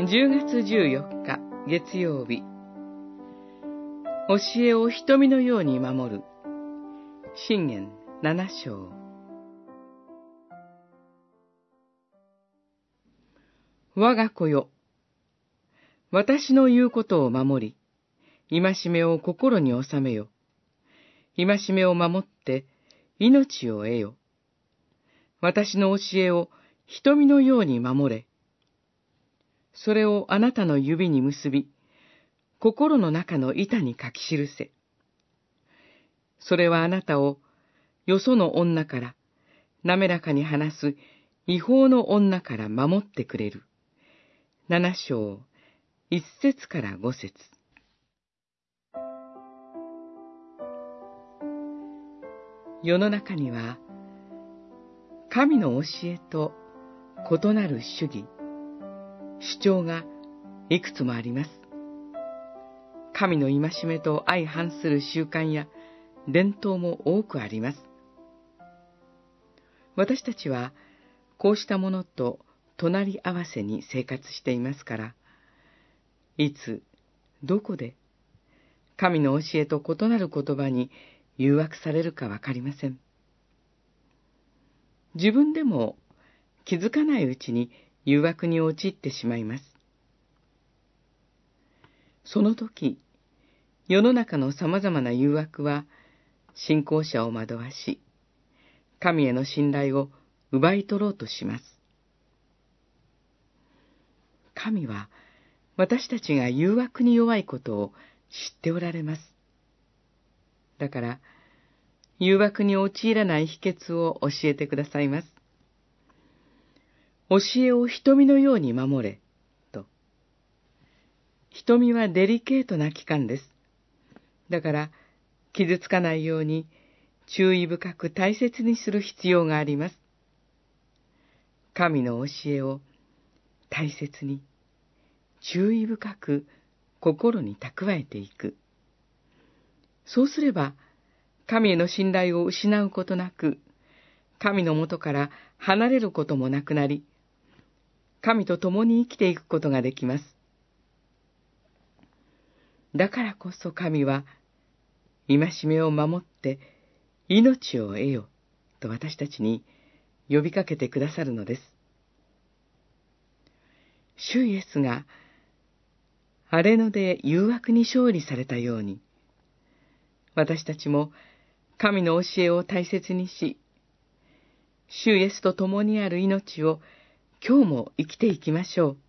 10月14日月曜日。教えを瞳のように守る。信玄七章。我が子よ。私の言うことを守り戒めを心に収めよ。戒めを守って命を得よ。私の教えを瞳のように守れ。それをあなたの指に結び、心の中の板に書き記せ。それはあなたを、よその女から、滑らかに話す違法の女から守ってくれる。七章、一節から五節。世の中には、神の教えと異なる主義、主張がいくつもあります。神の戒めと相反する習慣や伝統も多くあります。私たちはこうしたものと隣り合わせに生活していますから、いつ、どこで、神の教えと異なる言葉に誘惑されるかわかりません。自分でも気づかないうちに誘惑に陥ってしまいます。その時、世の中の様々な誘惑は、信仰者を惑わし、神への信頼を奪い取ろうとします。神は、私たちが誘惑に弱いことを知っておられます。だから、誘惑に陥らない秘訣を教えてくださいます。教えを瞳のように守れ、と。瞳はデリケートな器官です。だから、傷つかないように注意深く大切にする必要があります。神の教えを大切に、注意深く心に蓄えていく。そうすれば、神への信頼を失うことなく、神のもとから離れることもなくなり、神と共に生きていくことができます。だからこそ神は、戒めを守って命を得よと私たちに呼びかけてくださるのです。主イエスが、荒れ野で誘惑に勝利されたように、私たちも神の教えを大切にし、主イエスと共にある命を今日も生きていきましょう。